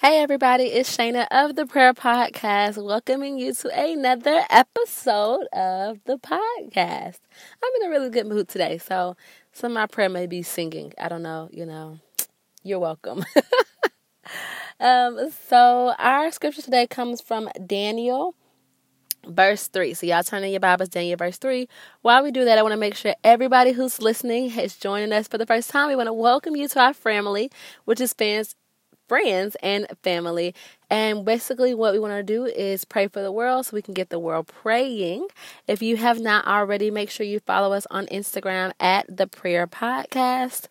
Hey everybody, it's Shayna of the Prayer Podcast, welcoming you to another episode of the podcast. I'm in a really good mood today, so some of my prayer may be singing. I don't know, you know. You're welcome. um, so our scripture today comes from Daniel verse 3. So y'all turn in your Bibles, Daniel verse 3. While we do that, I want to make sure everybody who's listening is joining us for the first time. We want to welcome you to our family, which is fans friends and family. And basically, what we want to do is pray for the world so we can get the world praying. If you have not already, make sure you follow us on Instagram at the Prayer Podcast.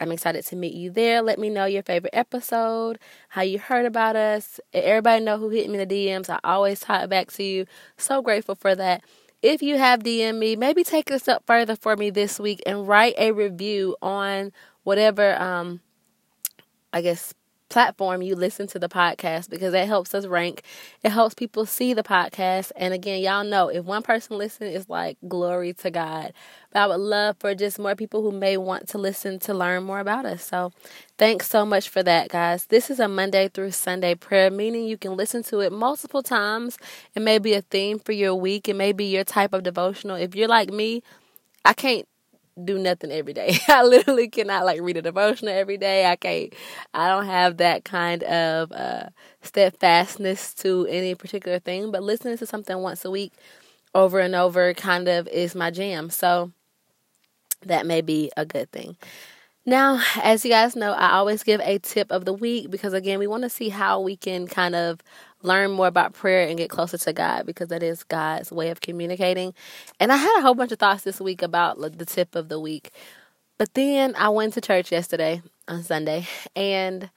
I'm excited to meet you there. Let me know your favorite episode, how you heard about us. Everybody know who hit me in the DMs. I always talk back to you. So grateful for that. If you have DM me, maybe take a step further for me this week and write a review on whatever um I guess platform you listen to the podcast because that helps us rank. It helps people see the podcast. And again, y'all know if one person listens, it's like glory to God. But I would love for just more people who may want to listen to learn more about us. So thanks so much for that, guys. This is a Monday through Sunday prayer, meaning you can listen to it multiple times. It may be a theme for your week. It may be your type of devotional. If you're like me, I can't do nothing every day. I literally cannot like read a devotional every day. I can't I don't have that kind of uh steadfastness to any particular thing, but listening to something once a week over and over kind of is my jam. So that may be a good thing. Now, as you guys know, I always give a tip of the week because again, we want to see how we can kind of learn more about prayer and get closer to God because that is God's way of communicating. And I had a whole bunch of thoughts this week about the tip of the week. But then I went to church yesterday on Sunday and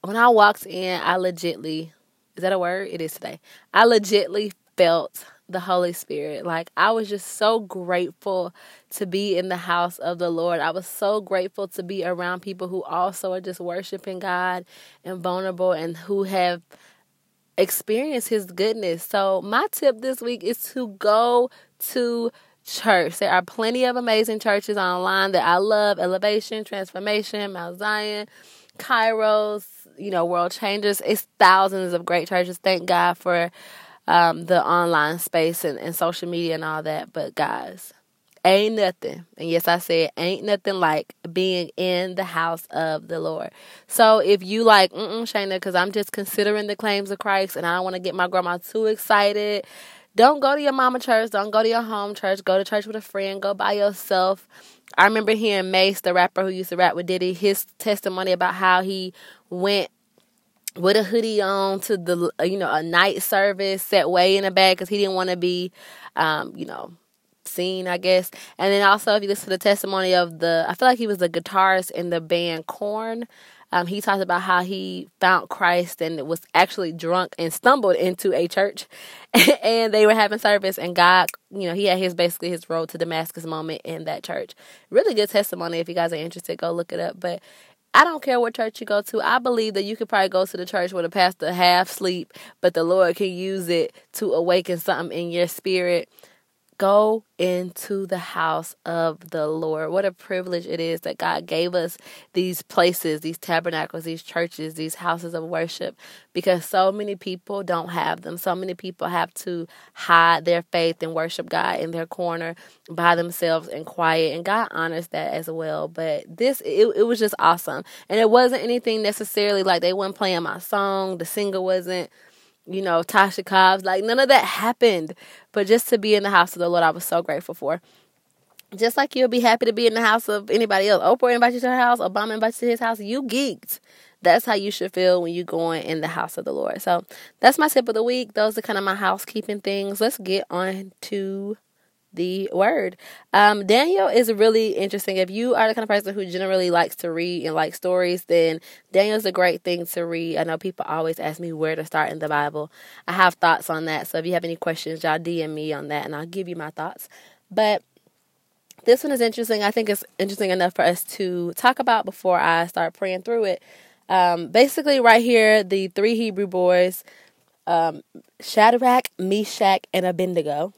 when I walked in, I legitly is that a word? It is today. I legitly felt the Holy Spirit. Like I was just so grateful to be in the house of the Lord. I was so grateful to be around people who also are just worshiping God and vulnerable and who have experience his goodness. So my tip this week is to go to church. There are plenty of amazing churches online that I love. Elevation, Transformation, Mount Zion, Kairos, you know, World Changers. It's thousands of great churches. Thank God for um, the online space and, and social media and all that. But guys, ain't nothing. And yes, I said ain't nothing like being in the house of the Lord. So if you like, mm because I'm just considering the claims of Christ and I don't want to get my grandma too excited. Don't go to your mama church. Don't go to your home church. Go to church with a friend. Go by yourself. I remember hearing Mase, the rapper who used to rap with Diddy, his testimony about how he went with a hoodie on to the you know a night service, set way in the back because he didn't want to be, um, you know, seen, I guess. And then also, if you listen to the testimony of the, I feel like he was the guitarist in the band Korn Um, he talked about how he found Christ and was actually drunk and stumbled into a church, and they were having service, and God, you know, he had his basically his road to Damascus moment in that church. Really good testimony. If you guys are interested, go look it up. But I don't care what church you go to. I believe that you could probably go to the church where the pastor half sleep, but the Lord can use it to awaken something in your spirit go into the house of the Lord. What a privilege it is that God gave us these places, these tabernacles, these churches, these houses of worship, because so many people don't have them. So many people have to hide their faith and worship God in their corner by themselves and quiet. And God honors that as well. But this, it, it was just awesome. And it wasn't anything necessarily like they weren't playing my song, the singer wasn't you know, Tasha Cobbs. Like none of that happened. But just to be in the house of the Lord, I was so grateful for. Just like you'll be happy to be in the house of anybody else. Oprah invites you to her house, Obama invites you to his house, you geeked. That's how you should feel when you're going in the house of the Lord. So that's my tip of the week. Those are kind of my housekeeping things. Let's get on to the word. Um, Daniel is really interesting. If you are the kind of person who generally likes to read and like stories, then Daniel's a great thing to read. I know people always ask me where to start in the Bible. I have thoughts on that. So if you have any questions, y'all DM me on that and I'll give you my thoughts. But this one is interesting. I think it's interesting enough for us to talk about before I start praying through it. Um, basically, right here, the three Hebrew boys, um, Shadrach, Meshach, and Abednego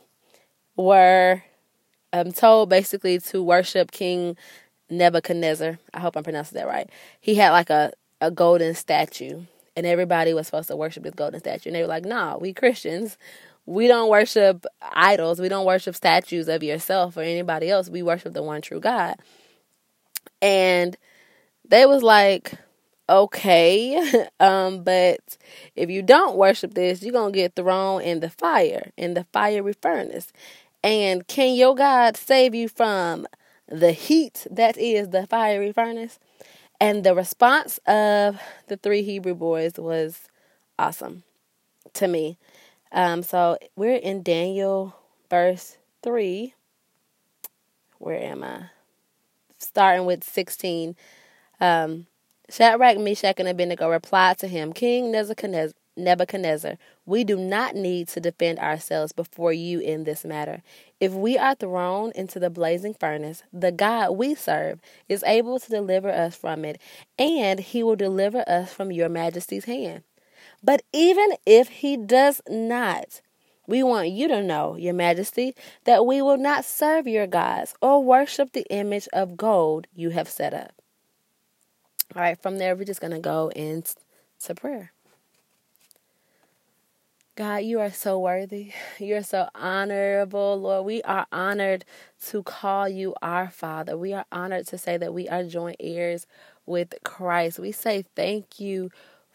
were um, told basically to worship King Nebuchadnezzar. I hope I'm pronouncing that right. He had like a, a golden statue. and everybody was supposed to worship this golden statue. And they were like, "Nah, we Christians, we don't worship idols. We don't worship statues of yourself or anybody else. We worship the one true God." And they was like, "Okay, um, but if you don't worship this, you're gonna get thrown in the fire, in the fiery furnace." And can your God save you from the heat that is the fiery furnace? And the response of the three Hebrew boys was awesome to me. Um, so we're in Daniel verse 3. Where am I? Starting with 16. Um, Shadrach, Meshach, and Abednego replied to him, King Nebuchadnezzar, Nebuchadnezzar, we do not need to defend ourselves before you in this matter. If we are thrown into the blazing furnace, the God we serve is able to deliver us from it, and he will deliver us from your majesty's hand. But even if he does not, we want you to know, your majesty, that we will not serve your gods or worship the image of gold you have set up. All right, from there, we're just going to go into prayer. God, you are so worthy. You're so honorable, Lord. We are honored to call you our Father. We are honored to say that we are joint heirs with Christ. We say thank you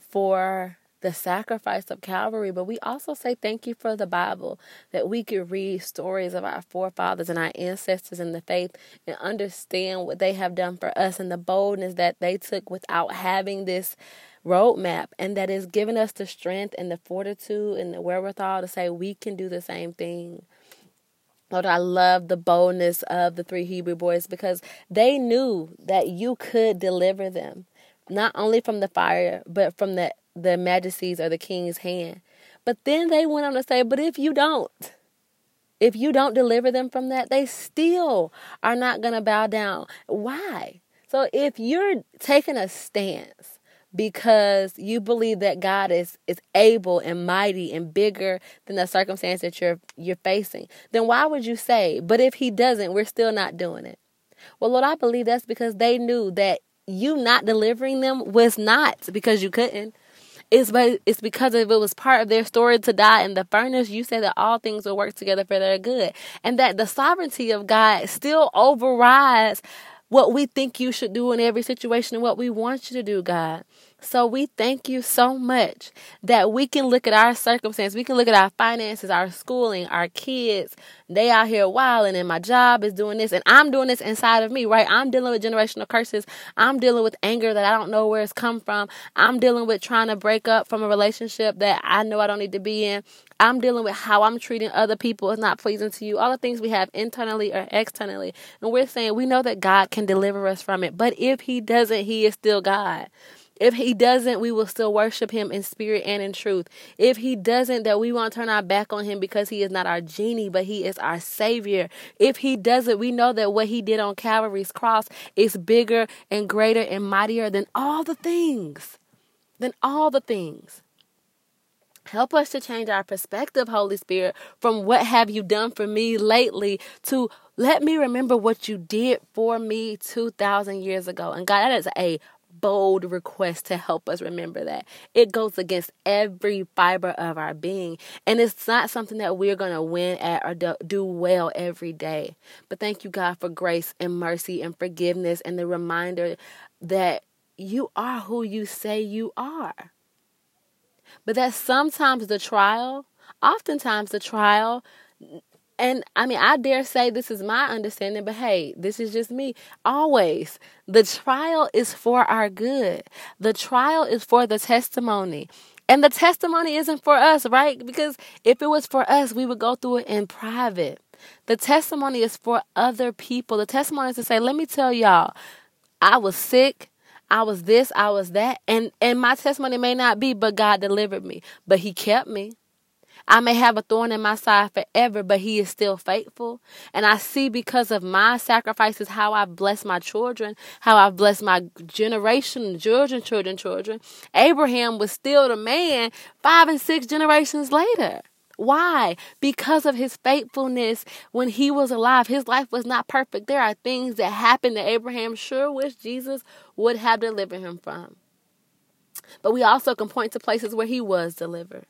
for the sacrifice of Calvary, but we also say thank you for the Bible that we could read stories of our forefathers and our ancestors in the faith and understand what they have done for us and the boldness that they took without having this roadmap and that is giving us the strength and the fortitude and the wherewithal to say we can do the same thing. Lord, I love the boldness of the three Hebrew boys because they knew that you could deliver them, not only from the fire, but from the, the majesty's or the king's hand. But then they went on to say, But if you don't, if you don't deliver them from that, they still are not going to bow down. Why? So if you're taking a stance because you believe that God is is able and mighty and bigger than the circumstance that you're you're facing, then why would you say, but if he doesn't, we're still not doing it? Well, Lord, I believe that's because they knew that you not delivering them was not because you couldn't. It's but it's because if it was part of their story to die in the furnace, you say that all things will work together for their good. And that the sovereignty of God still overrides what we think you should do in every situation and what we want you to do, God. So we thank you so much that we can look at our circumstance, we can look at our finances, our schooling, our kids. They out here wilding, and my job is doing this, and I'm doing this inside of me, right? I'm dealing with generational curses. I'm dealing with anger that I don't know where it's come from. I'm dealing with trying to break up from a relationship that I know I don't need to be in. I'm dealing with how I'm treating other people is not pleasing to you. All the things we have internally or externally. And we're saying we know that God can deliver us from it. But if He doesn't, He is still God. If he doesn't, we will still worship him in spirit and in truth. If he doesn't, that we won't turn our back on him because he is not our genie, but he is our savior. If he doesn't, we know that what he did on Calvary's cross is bigger and greater and mightier than all the things. Than all the things. Help us to change our perspective, Holy Spirit, from what have you done for me lately to let me remember what you did for me 2,000 years ago. And God, that is a bold request to help us remember that. It goes against every fiber of our being. And it's not something that we're going to win at or do well every day. But thank you, God, for grace and mercy and forgiveness and the reminder that you are who you say you are. But that sometimes the trial, oftentimes the trial, and I mean, I dare say this is my understanding, but hey, this is just me. Always, the trial is for our good. The trial is for the testimony. And the testimony isn't for us, right? Because if it was for us, we would go through it in private. The testimony is for other people. The testimony is to say, let me tell y'all, I was sick. I was this, I was that. And and my testimony may not be, but God delivered me. But he kept me. I may have a thorn in my side forever, but he is still faithful. And I see because of my sacrifices how I've blessed my children, how I've blessed my generation, children, children, children. Abraham was still the man five and six generations later. Why? Because of his faithfulness when he was alive. His life was not perfect. There are things that happened that Abraham sure wish Jesus would have delivered him from. But we also can point to places where he was delivered.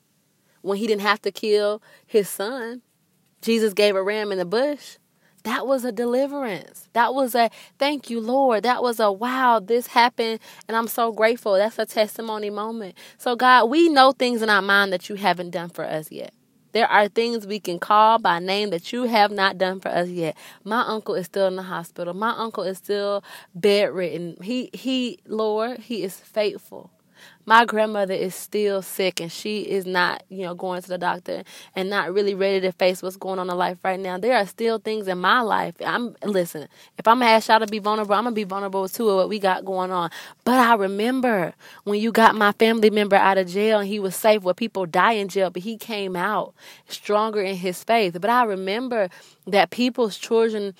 When he didn't have to kill his son, Jesus gave a ram in the bush. That was a deliverance. That was a thank you, Lord. That was a wow, this happened, and I'm so grateful. That's a testimony moment. So, God, we know things in our mind that you haven't done for us yet. There are things we can call by name that you have not done for us yet. My uncle is still in the hospital. My uncle is still bedridden. He he Lord, he is faithful my grandmother is still sick and she is not, you know, going to the doctor and not really ready to face what's going on in life right now. There are still things in my life. I'm listen, if I'm gonna ask y'all to be vulnerable, I'm gonna be vulnerable of what we got going on. But I remember when you got my family member out of jail and he was safe where people die in jail, but he came out stronger in his faith. But I remember that people's children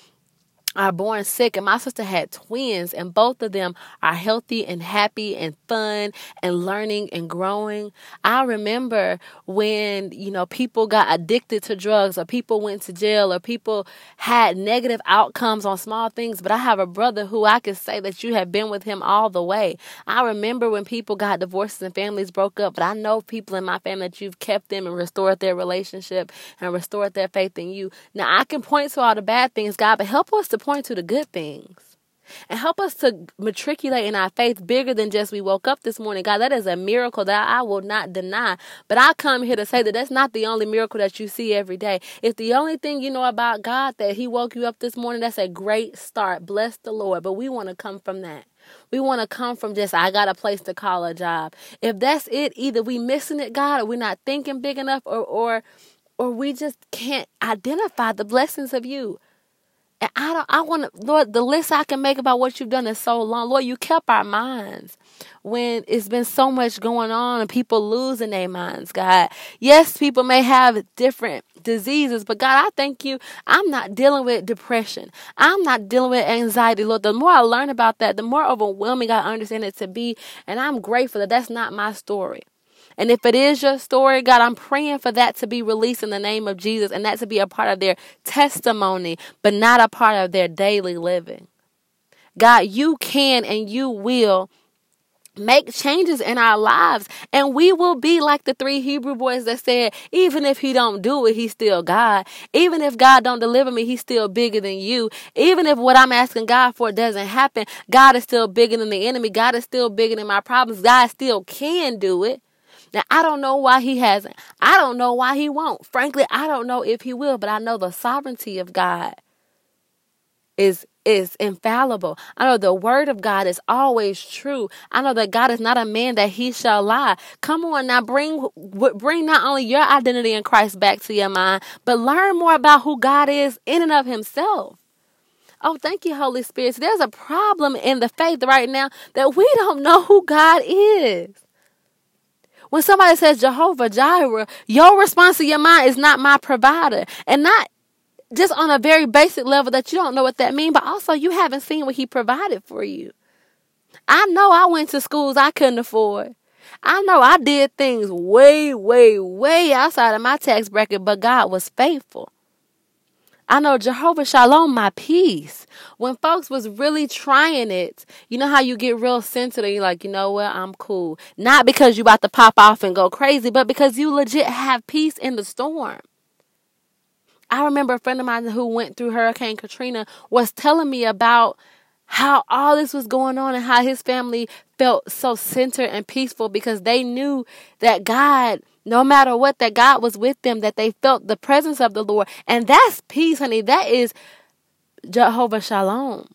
are born sick and my sister had twins and both of them are healthy and happy and fun and learning and growing. I remember when you know people got addicted to drugs or people went to jail or people had negative outcomes on small things but i have a brother who i can say that you have been with him all the way. I remember when people got divorces and families broke up but i know people in my family that you've kept them and restored their relationship and restored their faith in you. Now i can point to all the bad things god but help us to point to the good things and help us to matriculate in our faith bigger than just we woke up this morning. God, that is a miracle that I will not deny. But I come here to say that that's not the only miracle that you see every day. If the only thing you know about God that He woke you up this morning, that's a great start. Bless the Lord. But we want to come from that. We want to come from just I got a place to call a job. If that's it, either we missing it, God, or we're not thinking big enough, or or or we just can't identify the blessings of you. And I don't, I want to, Lord, the list I can make about what you've done is so long. Lord, you kept our minds when it's been so much going on and people losing their minds, God. Yes, people may have different diseases, but God, I thank you. I'm not dealing with depression. I'm not dealing with anxiety, Lord. The more I learn about that, the more overwhelming I understand it to be. And I'm grateful that that's not my story. And if it is your story, God, I'm praying for that to be released in the name of Jesus and that to be a part of their testimony, but not a part of their daily living. God, you can and you will make changes in our lives. And we will be like the three hebrew boys that said even if he don't do it he's still god. Even if god don't deliver me he's still bigger than you. Even if what i'm asking god for doesn't happen god is still bigger than the enemy. God is still bigger than my problems. God still can do it now, I don't know why he hasn't. I don't know why he won't. Frankly, I don't know if he will, but I know the sovereignty of God is is infallible. I know the word of God is always true. I know that God is not a man that he shall lie. Come on now, bring bring not only your identity in Christ back to your mind, but learn more about who God is in and of himself. Oh, thank you, Holy Spirit. So there's a problem in the faith right now that we don't know who God is. When somebody says Jehovah Jireh, your response to your mind is not my provider. And not just on a very basic level that you don't know what that means, but also you haven't seen what he provided for you. I know I went to schools I couldn't afford. I know I did things way, way, way outside of my tax bracket, but God was faithful. I know Jehovah Shalom, my peace. When folks was really trying it, you know how you get real sensitive. You're like, you know what? I'm cool. Not because you about to pop off and go crazy, but because you legit have peace in the storm. I remember a friend of mine who went through Hurricane Katrina was telling me about how all this was going on and how his family felt so centered and peaceful because they knew that God no matter what, that God was with them, that they felt the presence of the Lord. And that's peace, honey. That is Jehovah Shalom.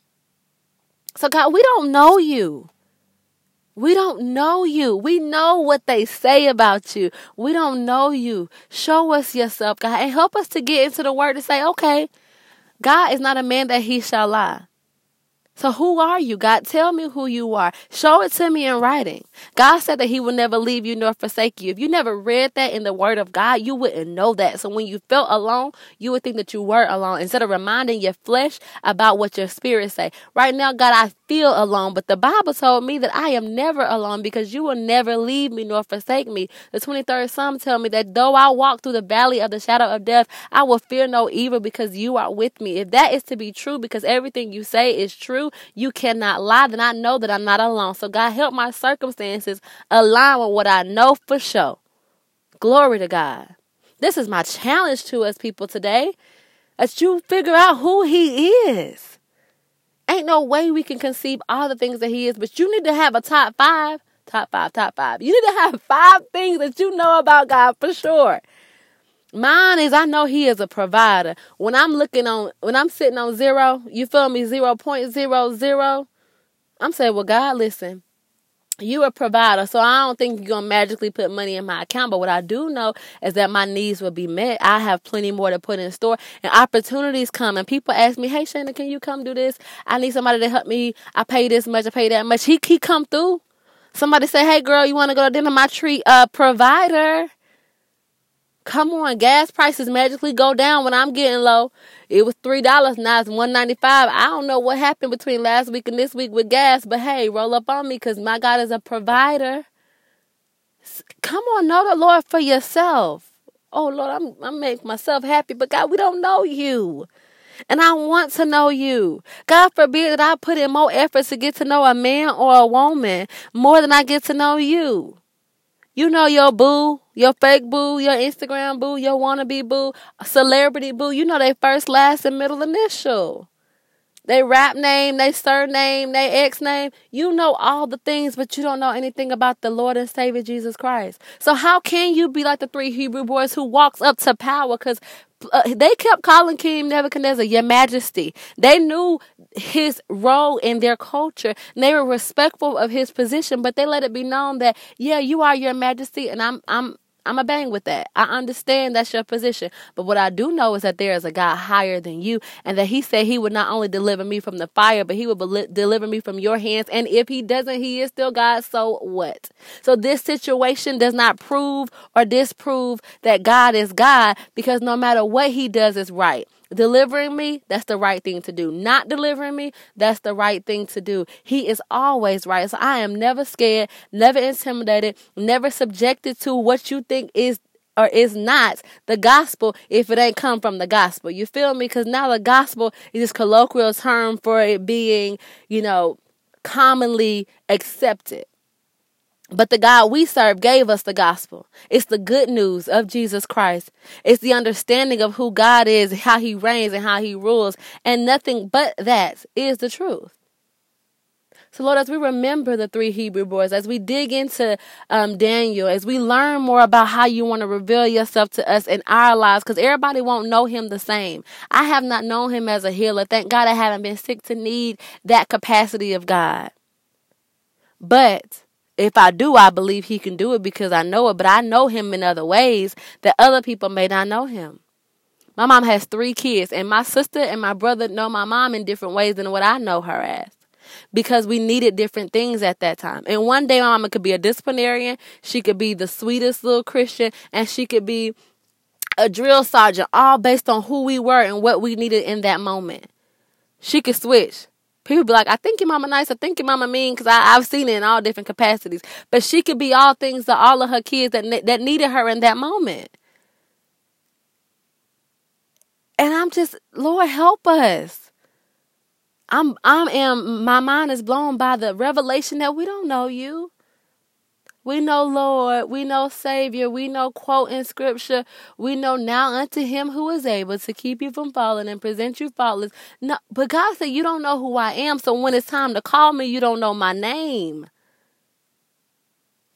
So, God, we don't know you. We don't know you. We know what they say about you. We don't know you. Show us yourself, God, and help us to get into the word to say, okay, God is not a man that he shall lie. So who are you, God? Tell me who you are. Show it to me in writing. God said that he will never leave you nor forsake you. If you never read that in the word of God, you wouldn't know that. So when you felt alone, you would think that you were alone instead of reminding your flesh about what your spirit say. Right now, God, I feel alone, but the Bible told me that I am never alone because you will never leave me nor forsake me. The 23rd Psalm tell me that though I walk through the valley of the shadow of death, I will fear no evil because you are with me. If that is to be true, because everything you say is true, you cannot lie, then I know that I'm not alone. So God help my circumstances align with what I know for sure. Glory to God. This is my challenge to us people today. That you figure out who he is. Ain't no way we can conceive all the things that he is, but you need to have a top five. Top five, top five. You need to have five things that you know about God for sure. Mine is I know he is a provider. When I'm looking on when I'm sitting on zero, you feel me, zero point zero zero. I'm saying, Well, God, listen, you a provider, so I don't think you're gonna magically put money in my account. But what I do know is that my needs will be met. I have plenty more to put in store, and opportunities come. And people ask me, "Hey, Shannon, can you come do this? I need somebody to help me. I pay this much, I pay that much." He he come through. Somebody say, "Hey, girl, you want to go to dinner?" My treat, uh, provider. Come on, gas prices magically go down when I'm getting low. It was three dollars, now it's one ninety five. I don't know what happened between last week and this week with gas, but hey, roll up on me because my God is a provider. Come on, know the Lord for yourself. Oh Lord, I'm I'm make myself happy, but God, we don't know you. And I want to know you. God forbid that I put in more efforts to get to know a man or a woman more than I get to know you. You know your boo, your fake boo, your Instagram boo, your wannabe boo, celebrity boo. You know they first, last, and middle initial. They rap name, they surname, they ex name. You know all the things, but you don't know anything about the Lord and Savior Jesus Christ. So how can you be like the three Hebrew boys who walks up to power? Because uh, they kept calling King Nebuchadnezzar Your Majesty. They knew his role in their culture. And they were respectful of his position, but they let it be known that yeah, you are Your Majesty, and I'm I'm I'm a bang with that. I understand that's your position. But what I do know is that there is a God higher than you and that he said he would not only deliver me from the fire, but he would deliver me from your hands. And if he doesn't, he is still God. So what? So this situation does not prove or disprove that God is God because no matter what he does is right. Delivering me, that's the right thing to do. Not delivering me, that's the right thing to do. He is always right. So I am never scared, never intimidated, never subjected to what you think is or is not the gospel if it ain't come from the gospel. You feel me? Because now the gospel is this colloquial term for it being, you know, commonly accepted. But the God we serve gave us the gospel. It's the good news of Jesus Christ. It's the understanding of who God is, how he reigns, and how he rules. And nothing but that is the truth. So, Lord, as we remember the three Hebrew boys, as we dig into um, Daniel, as we learn more about how you want to reveal yourself to us in our lives, because everybody won't know him the same. I have not known him as a healer. Thank God I haven't been sick to need that capacity of God. But if I do, I believe he can do it because I know it, but I know him in other ways that other people may not know him. My mom has three kids, and my sister and my brother know my mom in different ways than what I know her as because we needed different things at that time. And one day, my mama could be a disciplinarian, she could be the sweetest little Christian, and she could be a drill sergeant, all based on who we were and what we needed in that moment. She could switch. People be like, I think your mama nice. I think your mama mean because I've seen it in all different capacities. But she could be all things to all of her kids that that needed her in that moment. And I'm just, Lord, help us. I'm, I am, my mind is blown by the revelation that we don't know you. We know Lord, we know Savior, we know quote in scripture, we know now unto him who is able to keep you from falling and present you faultless. No, but God said you don't know who I am, so when it's time to call me, you don't know my name.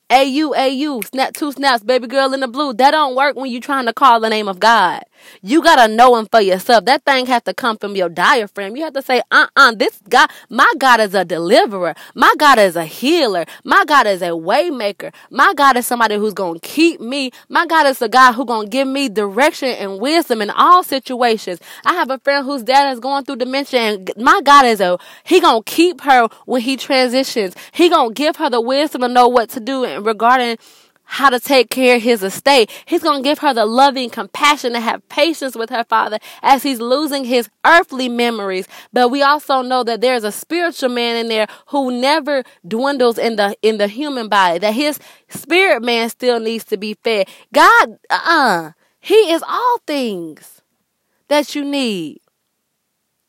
AU, AU, snap two snaps, baby girl in the blue. That don't work when you trying to call the name of God. You gotta know him for yourself. That thing has to come from your diaphragm. You have to say, uh-uh, this God, my God is a deliverer. My God is a healer. My God is a waymaker. My God is somebody who's gonna keep me. My God is a God who's gonna give me direction and wisdom in all situations. I have a friend whose dad is going through dementia and my God is a, he gonna keep her when he transitions. He gonna give her the wisdom to know what to do in regarding how to take care of his estate. He's going to give her the loving compassion to have patience with her father as he's losing his earthly memories. But we also know that there's a spiritual man in there who never dwindles in the in the human body. That his spirit man still needs to be fed. God, uh, he is all things that you need.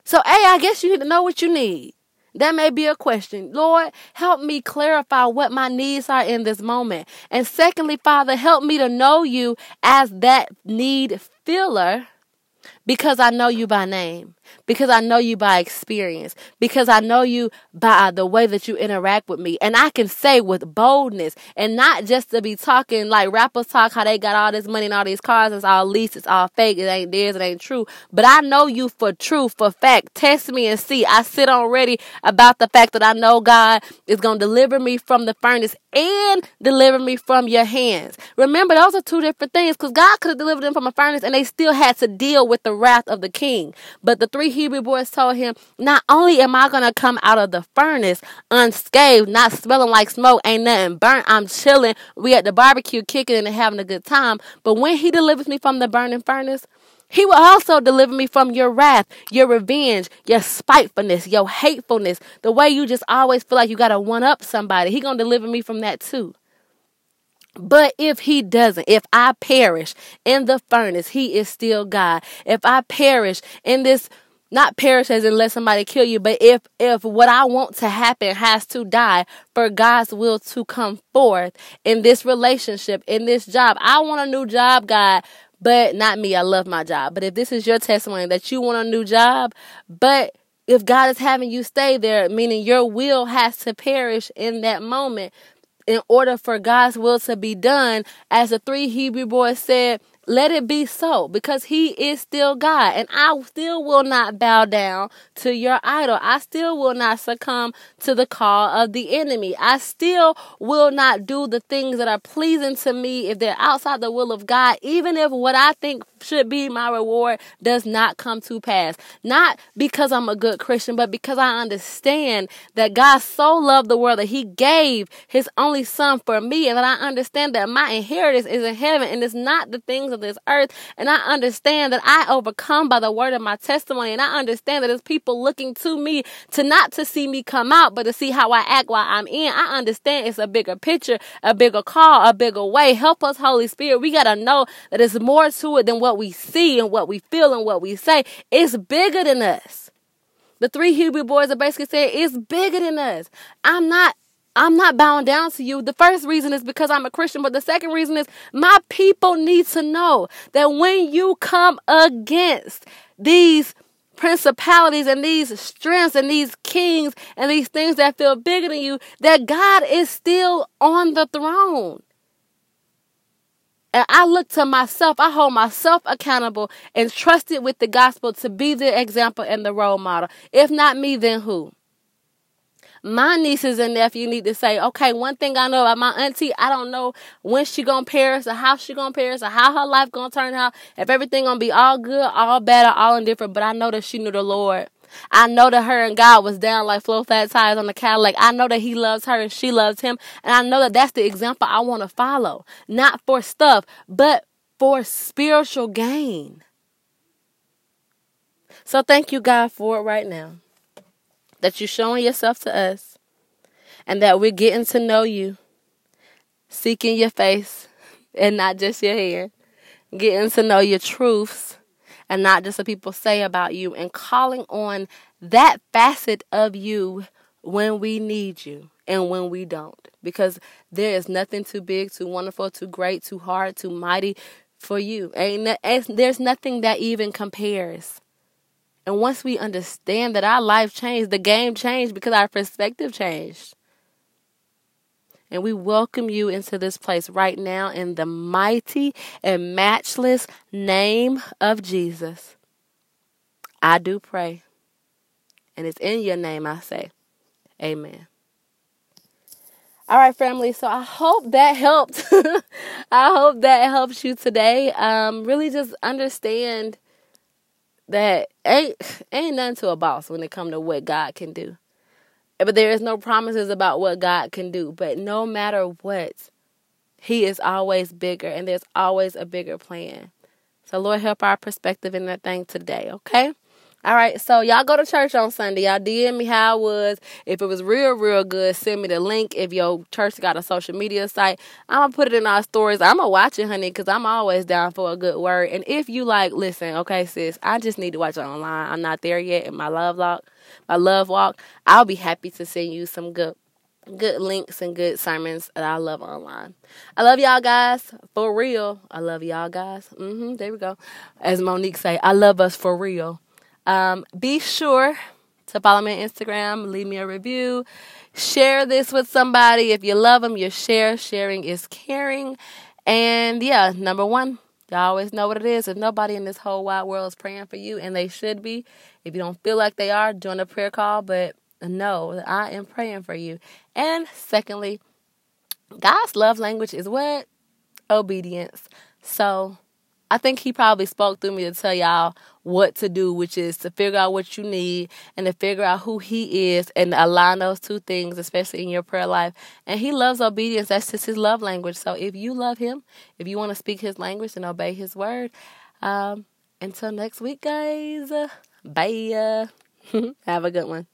So, A, I guess you need to know what you need. That may be a question. Lord, help me clarify what my needs are in this moment. And secondly, Father, help me to know you as that need filler because I know you by name, because I know you by experience, because I know you by the way that you interact with me. And I can say with boldness and not just to be talking like rappers talk how they got all this money and all these cars, it's all leased, it's all fake, it ain't theirs, it ain't true. But I know you for true, for fact. Test me and see. I sit on ready about the fact that I know God is going to deliver me from the furnace and deliver me from your hands. Remember, those are two different things because God could have delivered them from a furnace and they still had to deal with the wrath of the king. But the three Hebrew boys told him, Not only am I going to come out of the furnace unscathed, not smelling like smoke, ain't nothing burnt, I'm chilling. We at the barbecue kicking and having a good time. But when he delivers me from the burning furnace, he will also deliver me from your wrath, your revenge, your spitefulness, your hatefulness, the way you just always feel like you got to one up somebody. He going to deliver me from that too. But if he doesn't, if I perish in the furnace, he is still God. If I perish in this not perish as in let somebody kill you, but if if what I want to happen has to die for God's will to come forth in this relationship, in this job. I want a new job, God, but not me. I love my job. But if this is your testimony that you want a new job, but if God is having you stay there, meaning your will has to perish in that moment in order for God's will to be done, as the three Hebrew boys said, let it be so because he is still God. And I still will not bow down to your idol. I still will not succumb to the call of the enemy. I still will not do the things that are pleasing to me if they're outside the will of God, even if what I think should be my reward does not come to pass. Not because I'm a good Christian, but because I understand that God so loved the world that he gave his only son for me. And that I understand that my inheritance is in heaven and it's not the things of this earth. And I understand that I overcome by the word of my testimony. And I understand that there's people looking to me to not to see me come out, but to see how I act while I'm in. I understand it's a bigger picture, a bigger call, a bigger way. Help us, Holy Spirit. We got to know that there's more to it than what we see and what we feel and what we say. It's bigger than us. The three Hebrew boys are basically saying it's bigger than us. I'm not I'm not bowing down to you. The first reason is because I'm a Christian, but the second reason is my people need to know that when you come against these principalities and these strengths and these kings and these things that feel bigger than you, that God is still on the throne. And I look to myself, I hold myself accountable and trust it with the gospel to be the example and the role model. If not me, then who? my nieces and nephew need to say, okay, one thing I know about my auntie, I don't know when she gonna Paris or how she gonna Paris or how her life gonna turn out. If everything gonna be all good, all bad, or all indifferent, but I know that she knew the Lord. I know that her and God was down like flow flat tires on the Cadillac. I know that He loves her and she loves Him. And I know that that's the example I want to follow. Not for stuff, but for spiritual gain. So thank you, God, for it right now that you're showing yourself to us and that we're getting to know you, seeking your face and not just your hair, getting to know your truths and not just what people say about you, and calling on that facet of you when we need you and when we don't. Because there is nothing too big, too wonderful, too great, too hard, too mighty for you. Ain't there's nothing that even compares. And once we understand that our life changed, the game changed because our perspective changed. And we welcome you into this place right now in the mighty and matchless name of Jesus. I do pray. And it's in your name I say, Amen. All right, family. So I hope that helped. I hope that helps you today. Um, really just understand that ain't ain't nothing to a boss when it come to what God can do. Eh, but there is no promises about what God can do. But no matter what, He is always bigger and there's always a bigger plan. So Lord help our perspective in that thing today, okay? All right, so y'all go to church on Sunday. Y'all DM me how it was. If it was real, real good, send me the link. If your church got a social media site, I'm gonna put it in our stories. I'm gonna watch it, honey, because I'm always down for a good word. And if you like, listen, okay, sis, I just need to watch it online. I'm not there yet in my love walk, my love walk. I'll be happy to send you some good good links and good sermons that I love online. I love y'all guys for real. I love y'all guys. Mhm. There we go. As Monique say, I love us for real. Um, be sure to follow me on Instagram, leave me a review, share this with somebody. If you love them, you share. Sharing is caring. And yeah, number one, y'all always know what it is. If nobody in this whole wide world is praying for you, and they should be, if you don't feel like they are, join a prayer call. But that I am praying for you. And secondly, God's love language is what? Obedience. So I think he probably spoke through me to tell y'all what to do, which is to figure out what you need and to figure out who he is and align those two things, especially in your prayer life. And he loves obedience. That's just his love language. So if you love him, if you want to speak his language and obey his word, um, until next week, guys, bye. Have a good one.